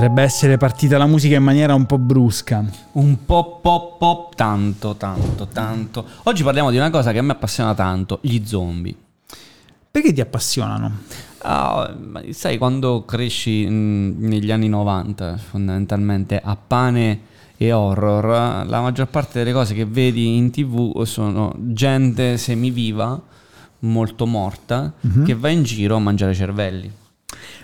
Potrebbe essere partita la musica in maniera un po' brusca. Un po' po' po' tanto, tanto, tanto. Oggi parliamo di una cosa che a me appassiona tanto, gli zombie. Perché ti appassionano? Ah, sai, quando cresci mh, negli anni 90, fondamentalmente a pane e horror, la maggior parte delle cose che vedi in tv sono gente semiviva, molto morta, Mhm. che va in giro a mangiare cervelli.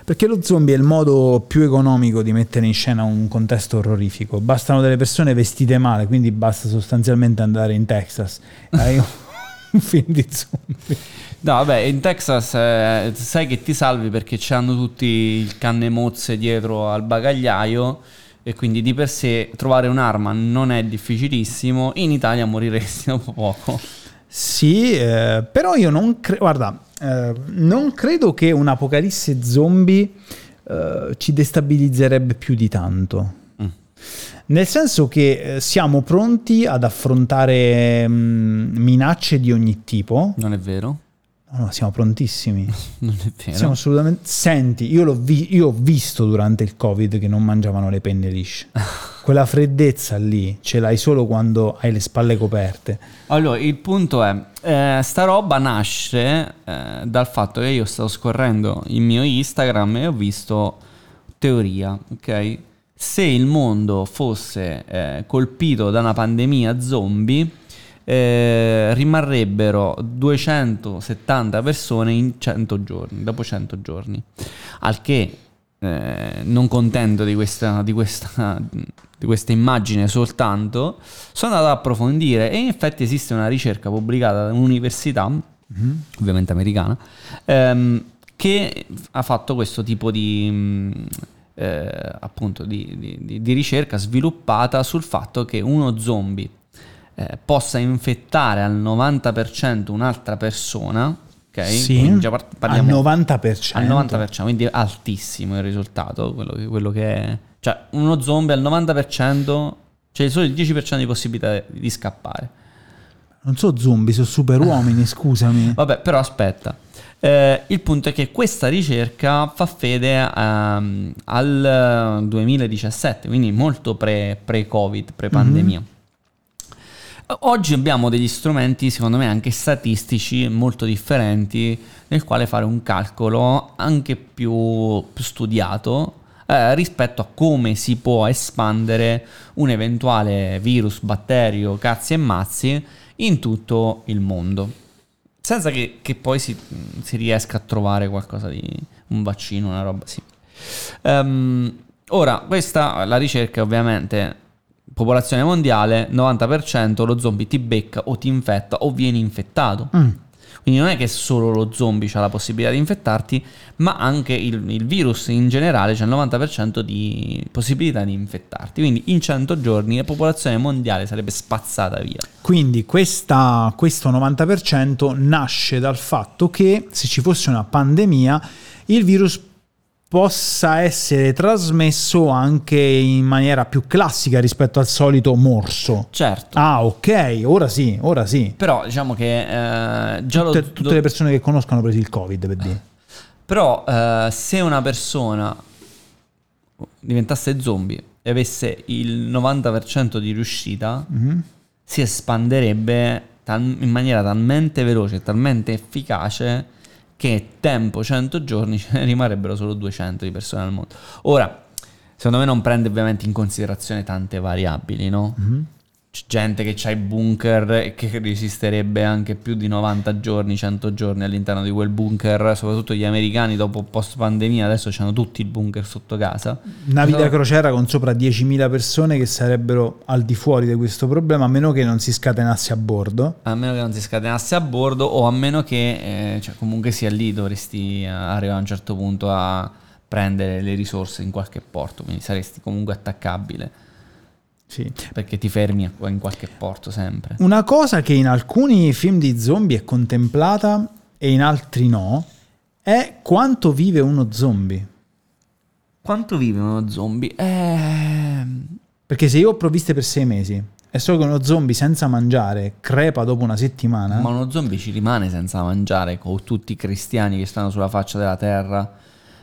Perché lo zombie è il modo più economico di mettere in scena un contesto orrorifico. Bastano delle persone vestite male, quindi basta sostanzialmente andare in Texas. Hai un film di zombie. No, vabbè, in Texas eh, sai che ti salvi perché c'hanno tutti il canne mozze dietro al bagagliaio e quindi di per sé trovare un'arma non è difficilissimo. In Italia moriresti dopo poco. Sì, eh, però io non credo. Guarda, eh, non credo che un'apocalisse zombie eh, ci destabilizzerebbe più di tanto. Mm. Nel senso che eh, siamo pronti ad affrontare mm, minacce di ogni tipo. Non è vero? No, no, siamo prontissimi. Non è vero. Siamo assolutamente. Senti, io, l'ho vi- io ho visto durante il Covid che non mangiavano le penne lisce. Quella freddezza lì ce l'hai solo quando hai le spalle coperte. Allora, il punto è, eh, sta roba nasce eh, dal fatto che io stavo scorrendo il mio Instagram e ho visto teoria, ok? Se il mondo fosse eh, colpito da una pandemia zombie, eh, rimarrebbero 270 persone in 100 giorni, dopo 100 giorni. Al che, eh, non contento di questa, di, questa, di questa immagine soltanto, sono andato ad approfondire e in effetti esiste una ricerca pubblicata da un'università, ovviamente americana, ehm, che ha fatto questo tipo di... mh, eh, appunto di- di ricerca sviluppata sul fatto che uno zombie eh, possa infettare al 90% un'altra persona, ok? Sì, già par- al 90%. al 90%, quindi altissimo il risultato, quello che, quello che è. Cioè, uno zombie al 90% c'è solo il 10% di possibilità di scappare. Non so zombie, sono super uomini, scusami. Vabbè, però aspetta. Eh, il punto è che questa ricerca fa fede ehm, al eh, 2017, quindi molto pre- pre-Covid, pre-pandemia. Oggi abbiamo degli strumenti, secondo me, anche statistici molto differenti, nel quale fare un calcolo anche più, più studiato eh, rispetto a come si può espandere un eventuale virus, batterio, cazzi e mazzi in tutto il mondo. Senza che, che poi si, si riesca a trovare qualcosa di un vaccino, una roba simile. Ehm, ora, questa la ricerca ovviamente popolazione mondiale, 90% lo zombie ti becca o ti infetta o vieni infettato. Mm. Quindi non è che solo lo zombie ha la possibilità di infettarti, ma anche il, il virus in generale c'è il 90% di possibilità di infettarti. Quindi in 100 giorni la popolazione mondiale sarebbe spazzata via. Quindi questa- questo 90% nasce dal fatto che se ci fosse una pandemia il virus possa essere trasmesso anche in maniera più classica rispetto al solito morso. Certo. Ah, ok, ora sì, ora sì. Però diciamo che eh, già lo, Tutte, tutte le persone che conosco hanno preso il Covid, per dire. Però eh, se una persona diventasse zombie e avesse il 90% di riuscita, Mhm. si espanderebbe tal- in maniera talmente veloce e talmente efficace che tempo 100 giorni ce ne rimarrebbero solo 200 di persone al mondo. Ora, secondo me non prende ovviamente in considerazione tante variabili, no? Mhm. Gente che ha i bunker e che resisterebbe anche più di 90 giorni, 100 giorni all'interno di quel bunker, soprattutto gli americani dopo post pandemia adesso hanno tutti il bunker sotto casa. Navi da crociera con sopra 10.000 persone che sarebbero al di fuori di questo problema, a meno che non si scatenasse a bordo. A meno che non si scatenasse a bordo o a meno che eh, cioè, comunque sia lì dovresti eh, arrivare a un certo punto a prendere le risorse in qualche porto, quindi saresti comunque attaccabile Sì. perché ti fermi in qualche porto sempre. Una cosa che in alcuni film di zombie è contemplata e in altri no è quanto vive uno zombie. Quanto vive uno zombie? Eh... Perché se io ho provviste per sei mesi e so che uno zombie senza mangiare crepa dopo una settimana, Ma uno zombie ci rimane senza mangiare con tutti i cristiani che stanno sulla faccia della terra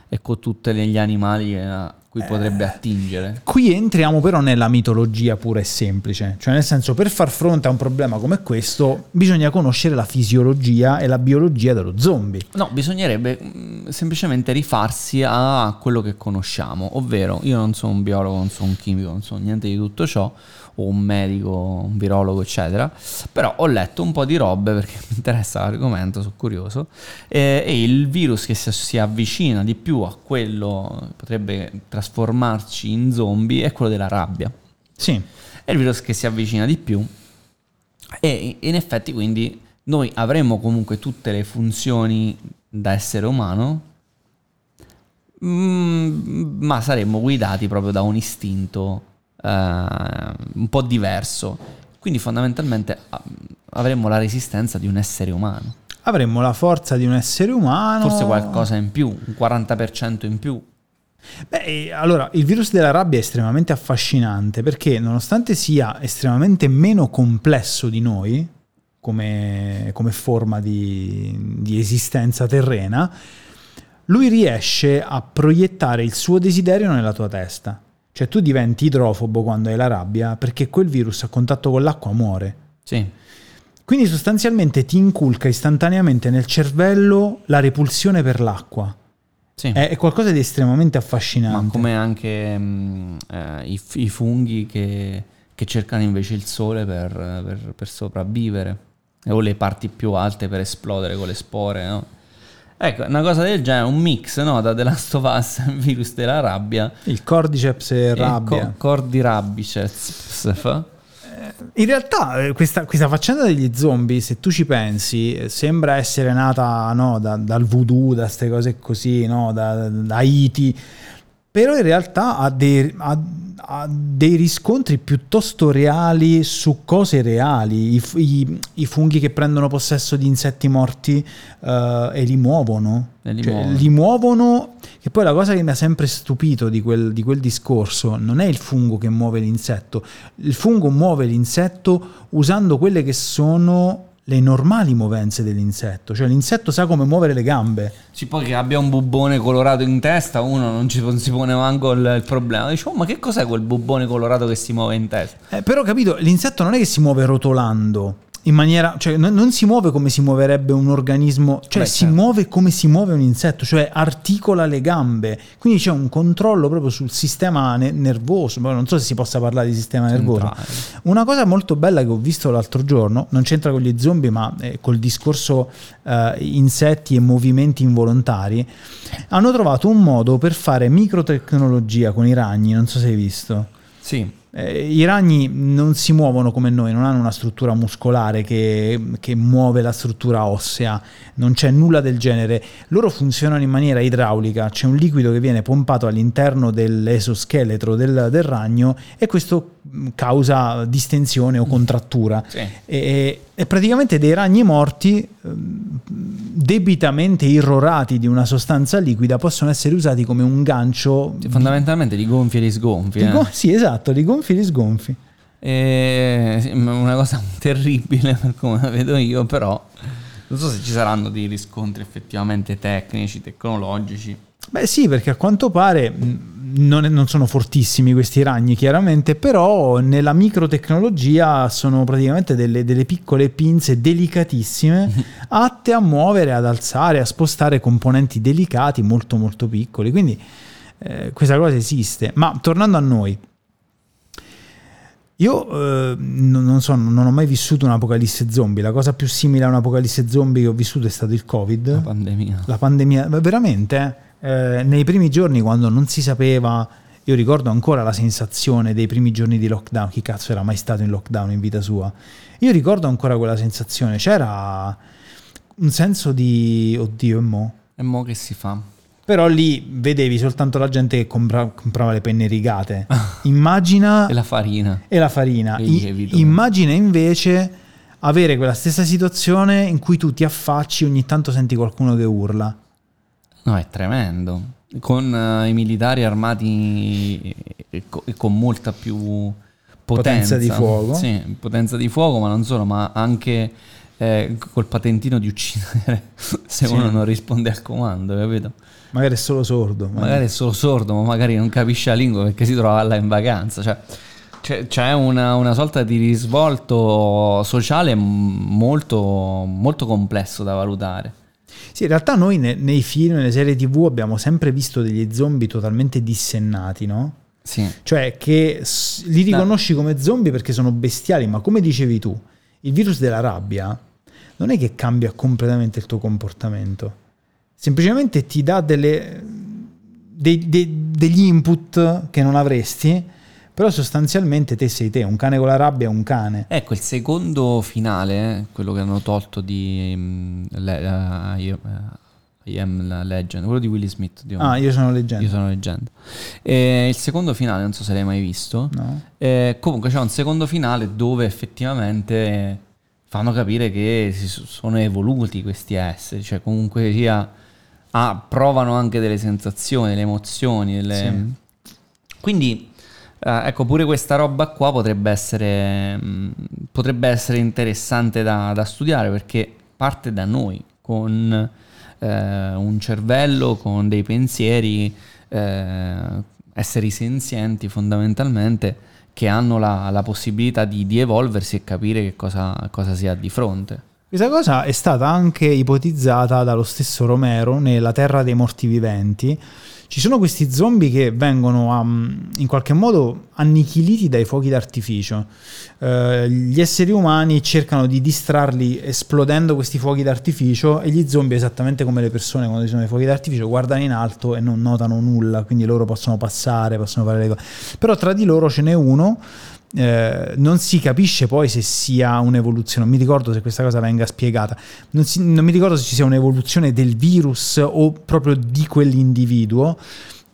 e con tutti gli animali che, cui potrebbe attingere. Qui entriamo però nella mitologia pura e semplice, cioè nel senso per far fronte a un problema come questo bisogna conoscere la fisiologia e la biologia dello zombie. No, bisognerebbe mm, semplicemente rifarsi a quello che conosciamo, ovvero io non sono un biologo, non sono un chimico, non so niente di tutto ciò, o un medico, un virologo, eccetera, però ho letto un po' di robe perché mi interessa l'argomento, sono curioso, e, e il virus che si, si avvicina di più a quello potrebbe trasformarci in zombie è quello della rabbia. Sì. È il virus che si avvicina di più e in effetti quindi noi avremmo comunque tutte le funzioni da essere umano, mm, ma saremmo guidati proprio da un istinto eh, un po' diverso. Quindi fondamentalmente ah, avremmo la resistenza di un essere umano. Avremmo la forza di un essere umano. Forse qualcosa in più, un 40% in più. Beh, allora, il virus della rabbia è estremamente affascinante perché nonostante sia estremamente meno complesso di noi, come, come forma di, di esistenza terrena, lui riesce a proiettare il suo desiderio nella tua testa. Cioè tu diventi idrofobo quando hai la rabbia perché quel virus a contatto con l'acqua muore. Sì. Quindi sostanzialmente ti inculca istantaneamente nel cervello la repulsione per l'acqua. Sì. È, qualcosa di estremamente affascinante. Ma come anche mh, eh, i, i funghi che, che cercano invece il sole per, per- per sopravvivere, o le parti più alte per esplodere con le spore, no? Ecco, una cosa del genere, un mix, no? Da The Last of Us, il virus della rabbia, Il cordyceps e e rabbia. co- cordi rabbiceps. In realtà eh, questa, questa faccenda degli zombie, se tu ci pensi, eh, sembra essere nata no, da- dal voodoo, da queste cose così, no, da, da Haiti, però in realtà ha dei, ha- ha dei riscontri piuttosto reali su cose reali. I, i- i funghi che prendono possesso di insetti morti eh, e li muovono. E li Cioè, muovono. li muovono, che poi la cosa che mi ha sempre stupito di quel, di quel discorso non è il fungo che muove l'insetto, il fungo muove l'insetto usando quelle che sono le normali movenze dell'insetto, cioè l'insetto sa come muovere le gambe. Sì, poi che abbia un bubbone colorato in testa, uno non, ci, non si pone manco il, il problema. Dice, oh, ma che cos'è quel bubbone colorato che si muove in testa? Eh, però capito, l'insetto non è che si muove rotolando. In maniera, cioè, non, non si muove come si muoverebbe un organismo, cioè Beh, si certo. muove come si muove un insetto, cioè articola le gambe. Quindi c'è un controllo proprio sul sistema ne- nervoso. Poi non so se si possa parlare di sistema nervoso. Centrale. Una cosa molto bella che ho visto l'altro giorno, non c'entra con gli zombie, ma eh, col discorso eh, insetti e movimenti involontari, hanno trovato un modo per fare microtecnologia con i ragni, non so se hai visto. Sì, Eh, I ragni non si muovono come noi, non hanno una struttura muscolare che, che muove la struttura ossea, non c'è nulla del genere. Loro funzionano in maniera idraulica, c'è un liquido che viene pompato all'interno dell'esoscheletro del, del ragno e questo causa distensione o contrattura. sì. E, e praticamente dei ragni morti ehm, debitamente irrorati di una sostanza liquida possono essere usati come un gancio. Sì, Fondamentalmente li gonfi e li sgonfi. eh. sì, esatto, li gonfi e li sgonfi. E, ma una cosa terribile per come la vedo io, però non so se ci saranno dei riscontri effettivamente tecnici, tecnologici. Beh sì, perché a quanto pare mh, non, è- non sono fortissimi questi ragni chiaramente, però nella microtecnologia sono praticamente delle, delle piccole pinze delicatissime atte a muovere, ad alzare, a spostare componenti delicati molto molto piccoli. Quindi eh, questa cosa esiste. Ma tornando a noi, io eh, non, so, non ho mai vissuto un'apocalisse zombie. La cosa più simile a un'apocalisse zombie che ho vissuto è stato il Covid La pandemia. la pandemia, veramente, eh, nei primi giorni quando non si sapeva, io ricordo ancora la sensazione dei primi giorni di lockdown, chi cazzo era mai stato in lockdown in vita sua? Io ricordo ancora quella sensazione, c'era un senso di oddio e mo. E mo che si fa? Però lì vedevi soltanto la gente che compra- comprava le penne rigate. Immagina E la farina. e la farina. E I- immagina invece avere quella stessa situazione in cui tu ti affacci e ogni tanto senti qualcuno che urla. No, è tremendo. Con eh, i militari armati e, co- e con molta più potenza. Potenza di fuoco. Sì, potenza di fuoco, ma non solo, ma anche eh, col patentino di uccidere se Sì. uno non risponde al comando, capito? Magari è solo sordo. ma- Magari è solo sordo, ma magari non capisce la lingua perché si trova là in vacanza. Cioè, c'è, c'è una, una sorta di risvolto sociale molto, molto complesso da valutare. Sì, in realtà noi ne- nei film, nelle serie tv abbiamo sempre visto degli zombie totalmente dissennati, no? Sì. Cioè che li riconosci come zombie perché sono bestiali, ma come dicevi tu, il virus della rabbia non è che cambia completamente il tuo comportamento, semplicemente ti dà delle, dei- dei- degli input che non avresti, però sostanzialmente te sei te, un cane con la rabbia è un cane. Ecco, il secondo finale, quello che hanno tolto di mm, le- eh, I, eh, I Am la Legend, quello di Willy Smith. Di Ah, io sono leggenda. Io sono leggenda. E il secondo finale, non so se l'hai mai visto. No? Eh, comunque c'è un secondo finale dove effettivamente fanno capire che si so- sono evoluti questi esseri, cioè comunque sia ah, provano anche delle sensazioni, delle emozioni, delle... quindi eh, ecco pure questa roba qua potrebbe essere, mh, potrebbe essere interessante da, da studiare perché parte da noi con eh, un cervello, con dei pensieri, eh, esseri senzienti fondamentalmente che hanno la, la possibilità di, di evolversi e capire che cosa, cosa si ha di fronte. Questa cosa è stata anche ipotizzata dallo stesso Romero nella Terra dei Morti Viventi. Ci sono questi zombie che vengono um, in qualche modo annichiliti dai fuochi d'artificio. Eh, gli esseri umani cercano di distrarli esplodendo questi fuochi d'artificio e gli zombie, esattamente come le persone quando ci sono i fuochi d'artificio, guardano in alto e non notano nulla, quindi loro possono passare, possono fare le cose. Però tra di loro ce n'è uno eh, non si capisce poi se sia un'evoluzione, non mi ricordo se questa cosa venga spiegata, non, si- non mi ricordo se ci sia un'evoluzione del virus o proprio di quell'individuo.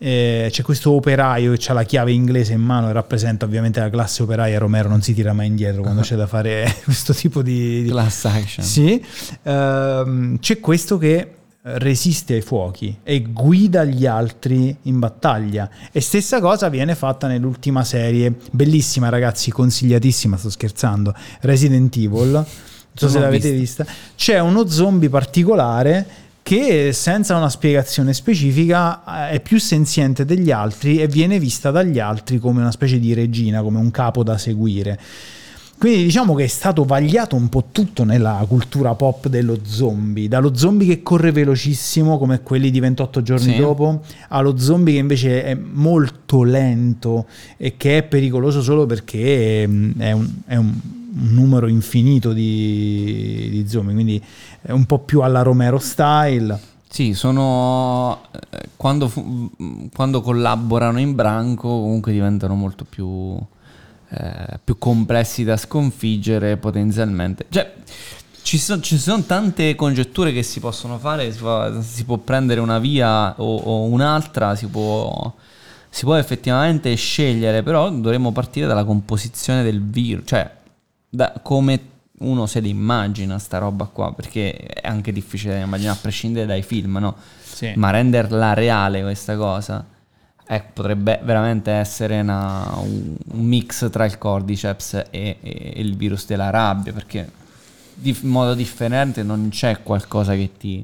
Eh, c'è questo operaio che ha la chiave inglese in mano e rappresenta ovviamente la classe operaia. Romero non si tira mai indietro quando c'è da fare questo tipo di, di- Class action. sì, ehm, c'è questo che resiste ai fuochi e guida gli altri in battaglia. E stessa cosa viene fatta nell'ultima serie, bellissima ragazzi, consigliatissima, sto scherzando, Resident Evil. Non so Non se l'avete vista. C'è uno zombie particolare che senza una spiegazione specifica eh, è più senziente degli altri e viene vista dagli altri come una specie di regina, come un capo da seguire. Quindi diciamo che è stato vagliato un po' tutto nella cultura pop dello zombie, dallo zombie che corre velocissimo come quelli di 28 giorni Sì. dopo, allo zombie che invece è molto lento e che è pericoloso solo perché mm, è un, è un- un numero infinito di, di zombie, quindi è un po' più alla Romero style. Sì, sono eh, quando, fu- quando collaborano in branco comunque diventano molto più, eh, più complessi da sconfiggere potenzialmente. Cioè, ci, so- ci sono tante congetture che si possono fare, si può, si può prendere una via o, o un'altra, si può, si può effettivamente scegliere, però dovremmo partire dalla composizione del virus, cioè da come uno se immagina sta roba qua, perché è anche difficile da immaginare a prescindere dai film, no? Sì. Ma renderla reale questa cosa eh, potrebbe veramente essere una- un, mix tra il cordyceps e, e il virus della rabbia, perché in modo differente non c'è qualcosa che ti,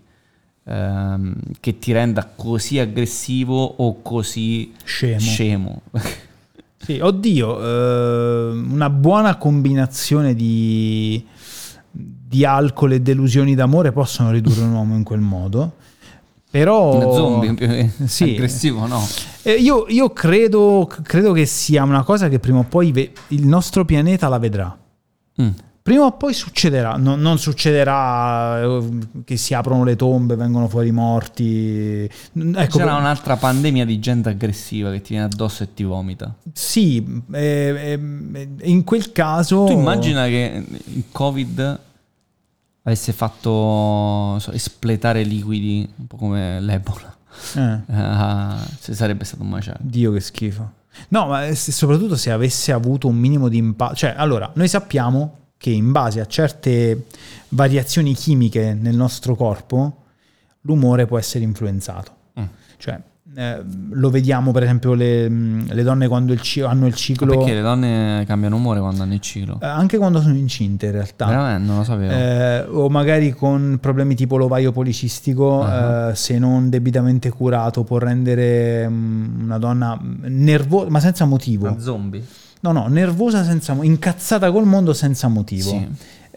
ehm, che ti renda così aggressivo o così Scemo. scemo. Sì, oddio, eh, una buona combinazione di, di alcol e delusioni d'amore possono ridurre un uomo in quel modo. Però Un zombie più Sì. aggressivo, no? Eh, io, io credo, credo che sia una cosa che prima o poi ve- il nostro pianeta la vedrà. Mm. Prima o poi succederà, No- non succederà eh, che si aprono le tombe, vengono fuori i morti. Ecco, C'era per- un'altra pandemia di gente aggressiva che ti viene addosso e ti vomita. sì, eh, eh, in quel caso... Tu immagina che il Covid avesse fatto so, espletare liquidi, un po' come l'Ebola. Eh. Ah, se sarebbe stato un macello. Dio che schifo. No, ma se- soprattutto se avesse avuto un minimo di impatto. Cioè, allora, noi sappiamo che in base a certe variazioni chimiche nel nostro corpo, l'umore può essere influenzato. Mm. Cioè, eh, lo vediamo per esempio le, mh, le donne quando il ci- hanno il ciclo... Perché le donne cambiano umore quando hanno il ciclo? eh, anche quando sono incinte in realtà. Veramente, non lo sapevo. Eh, o magari con problemi tipo l'ovaio policistico, eh, se non debitamente curato, può rendere mm, una donna nervosa, ma senza motivo. Una zombie? No, no, nervosa senza mo- incazzata col mondo senza motivo. Sì.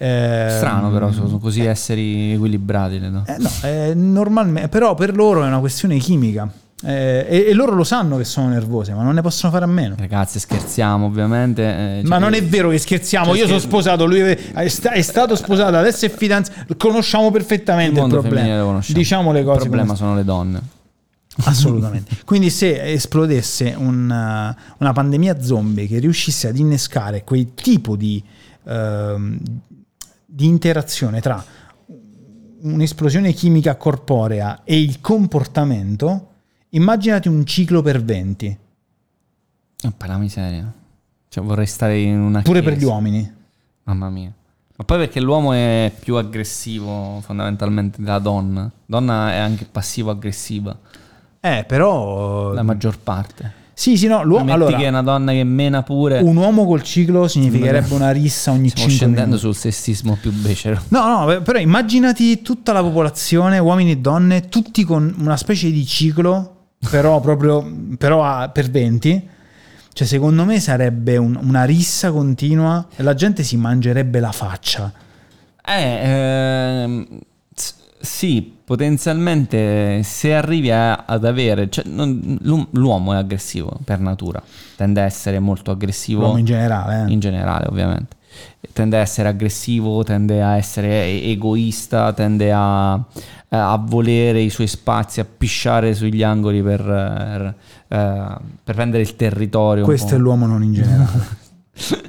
Strano però, sono così esseri equilibrati. no, eh, normalmente, però per loro è una questione chimica. Eh, e, e loro lo sanno che sono nervose, ma non ne possono fare a meno. Ragazzi, scherziamo ovviamente. eh, Ma cioè, non è vero che scherziamo, Cioè, io sono scher- sposato, lui è, sta- è stato sposato, adesso è fidanzato, conosciamo perfettamente il il, problema. conosciamo. Diciamo le cose. Il problema sono le donne. Assolutamente. Quindi se esplodesse un, uh, una pandemia zombie che riuscisse ad innescare quel tipo di, ehm, di interazione tra un'esplosione chimica corporea e il comportamento, immaginati un ciclo per 20, Oh, per la miseria. Cioè, vorrei stare in una pure chiesa. per gli uomini. Mamma mia. Ma poi perché l'uomo è più aggressivo fondamentalmente della donna. Donna è anche passivo-aggressiva, Eh, però... la maggior parte. Sì, sì, no, l'uomo... Allora, che è una donna che mena pure. un uomo col ciclo significherebbe una rissa ogni Stiamo 5 scendendo minuti. sul sessismo più becero. No, no, però immaginati tutta la popolazione, uomini e donne, tutti con una specie di ciclo, però proprio però a- per 20. Cioè, secondo me sarebbe un- una rissa continua e la gente si mangerebbe la faccia. Eh, ehm, sì, potenzialmente se arrivi a- ad avere... Cioè, non- l'uomo è aggressivo per natura, tende a essere molto aggressivo. L'uomo in generale, eh. in generale ovviamente tende a essere aggressivo tende a essere egoista tende a, a volere i suoi spazi a pisciare sugli angoli per, eh, eh, per prendere il territorio Questo è l'uomo non in generale.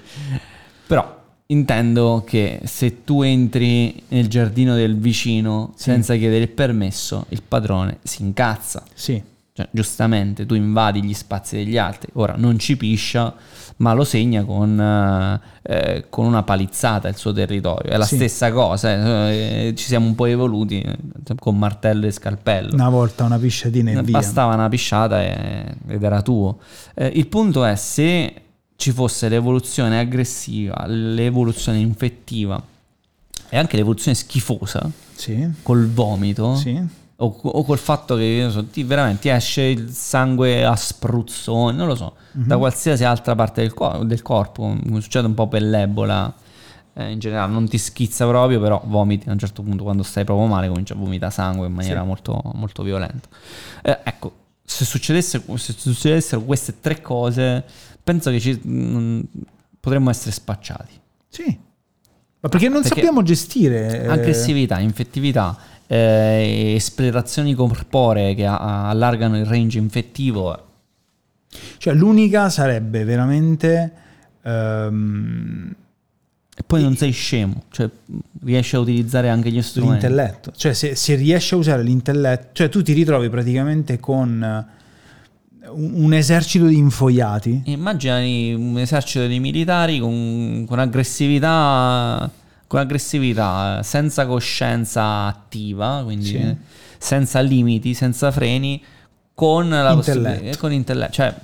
però intendo che se tu entri nel giardino del vicino senza chiedere il permesso il padrone si incazza sì. Cioè, giustamente tu invadi gli spazi degli altri. Ora non ci piscia, ma lo segna con, eh, eh, con una palizzata il suo territorio. È la Sì. stessa cosa, eh, ci siamo un po' evoluti eh, con martello e scalpello. Una volta una pisciatina e via. Bastava una pisciata e- ed era tuo. Eh, il punto è se ci fosse l'evoluzione aggressiva, l'evoluzione infettiva e anche l'evoluzione schifosa Sì, col vomito sì. O, o col fatto che so, ti, veramente ti esce il sangue a spruzzoni, non lo so, Mhm. da qualsiasi altra parte del, cor- del corpo, come succede un po' per l'ebola. eh, in generale non ti schizza proprio, però vomiti a un certo punto quando stai proprio male, comincia a vomitare sangue in maniera Sì. molto, molto violenta. Eh, ecco, se, succedesse, se succedessero queste tre cose, penso che ci, mm, potremmo essere spacciati. Sì. Ma perché non Perché- sappiamo gestire... eh, Aggressività, infettività, eh, espletazioni corporee che a- allargano il range infettivo. Cioè, l'unica sarebbe veramente... ehm, E poi non sei scemo, cioè riesci a utilizzare anche gli strumenti. L'intelletto, cioè se, se riesci a usare l'intelletto, cioè tu ti ritrovi praticamente con eh, un, un esercito di infoiati. Immagini un esercito di militari con, con aggressività, con aggressività, eh, senza coscienza attiva, quindi Sì. eh, senza limiti, senza freni, con la Intelletto. possibilità, con intelletto. Cioè,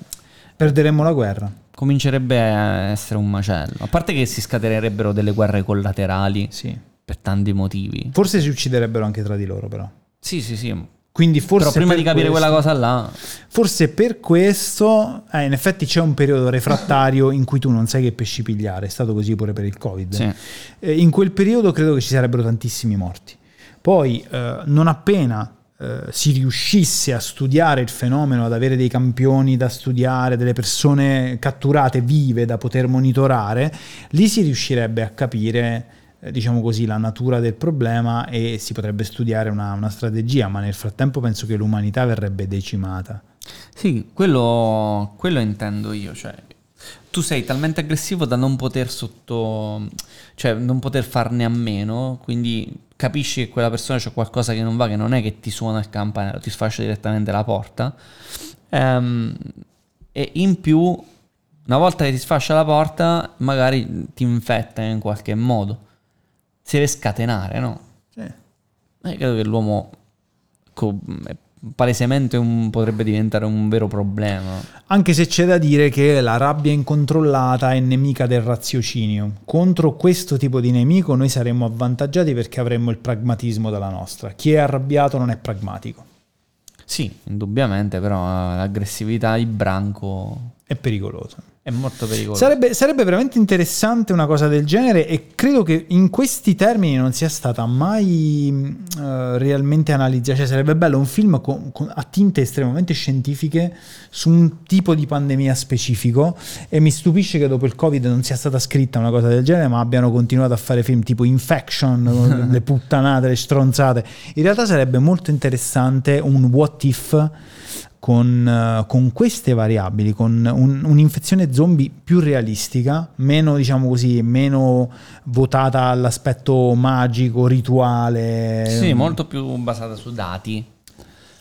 Perderemmo la guerra. comincerebbe a essere un macello. A parte che si scatenerebbero delle guerre collaterali Sì. per tanti motivi. Forse si ucciderebbero anche tra di loro, però. Sì, sì, sì. Quindi forse Però prima di capire questo- quella cosa là, Forse per questo, eh, in effetti c'è un periodo refrattario in cui tu non sai che pesci pigliare, è stato così pure per il Covid. sì. Eh, in quel periodo credo che ci sarebbero tantissimi morti. Poi, eh, non appena eh, si riuscisse a studiare il fenomeno, ad avere dei campioni da studiare, delle persone catturate vive da poter monitorare, lì si riuscirebbe a capire, diciamo così, la natura del problema e si potrebbe studiare una, una strategia, ma nel frattempo penso che l'umanità verrebbe decimata. Sì, quello, quello intendo io, cioè tu sei talmente aggressivo da non poter sotto, cioè non poter farne a meno, quindi capisci che quella persona c'è qualcosa che non va, che non è che ti suona il campanello, ti sfascia direttamente la porta. Ehm, e in più, una volta che ti sfascia la porta, magari ti infetta in qualche modo. Si deve scatenare, no? Sì. Eh, credo che l'uomo è palesemente un- potrebbe diventare un vero problema. Anche se c'è da dire che la rabbia incontrollata è nemica del raziocinio. Contro questo tipo di nemico noi saremmo avvantaggiati perché avremmo il pragmatismo della nostra. Chi è arrabbiato non è pragmatico, Sì, indubbiamente, però eh, l'aggressività di branco è pericoloso. È molto pericolosa. Sarebbe, sarebbe veramente interessante una cosa del genere e credo che in questi termini non sia stata mai eh, realmente analizzata. Cioè sarebbe bello un film con- con- a tinte estremamente scientifiche su un tipo di pandemia specifico e mi stupisce che dopo il Covid non sia stata scritta una cosa del genere, ma abbiano continuato a fare film tipo Infection, le puttanate, le stronzate. In realtà sarebbe molto interessante un what if con, eh, con queste variabili, con un- un'infezione zombie più realistica, meno, diciamo così, meno votata all'aspetto magico, rituale. Sì, molto più basata su dati.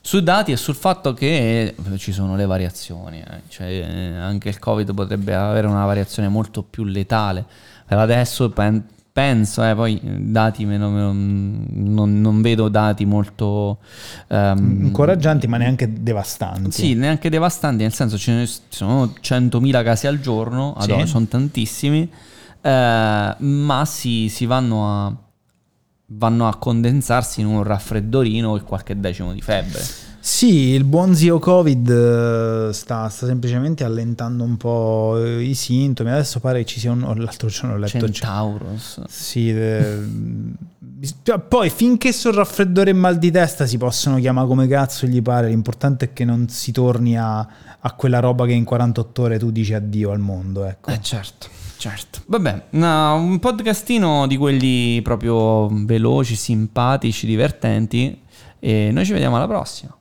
Su dati e sul fatto che ci sono le variazioni. eh. Cioè, eh, anche il Covid potrebbe avere una variazione molto più letale. Per adesso pen- penso, eh, poi eh, dati meno, meno- non, non vedo dati molto... ehm, incoraggianti, ma neanche devastanti. Sì, neanche devastanti, nel senso ce ne ci sono 100.000 casi al giorno, Sì. oggi sono tantissimi, eh, ma si, si vanno, a, vanno a condensarsi in un raffreddorino e qualche decimo di febbre. Sì, il buon zio Covid eh, sta, sta semplicemente allentando un po' eh, i sintomi. Adesso pare che ci sia un. oh, L'altro giorno ho letto. Centauros. Sì, eh, bis- poi finché sul raffreddore e mal di testa si possono chiamare come cazzo gli pare, l'importante è che non si torni a, a quella roba che in 48 ore tu dici addio al mondo. Ecco. Eh certo, certo. Vabbè, no, un podcastino di quelli proprio veloci, simpatici, divertenti e noi ci vediamo alla prossima.